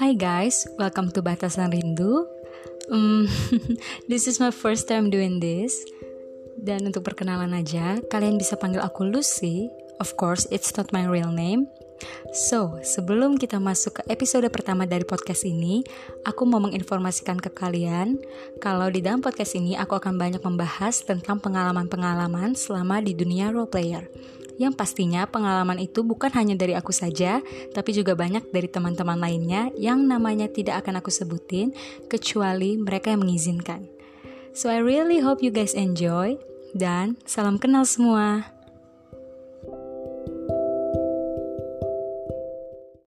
Hi guys, welcome to Batasan Rindu. Um, this is my first time doing this. Dan untuk perkenalan aja, kalian bisa panggil aku Lucy. Of course, it's not my real name. So, sebelum kita masuk ke episode pertama dari podcast ini, aku mau menginformasikan ke kalian kalau di dalam podcast ini aku akan banyak membahas tentang pengalaman-pengalaman selama di dunia role player. Yang pastinya pengalaman itu bukan hanya dari aku saja, tapi juga banyak dari teman-teman lainnya yang namanya tidak akan aku sebutin kecuali mereka yang mengizinkan. So I really hope you guys enjoy dan salam kenal semua.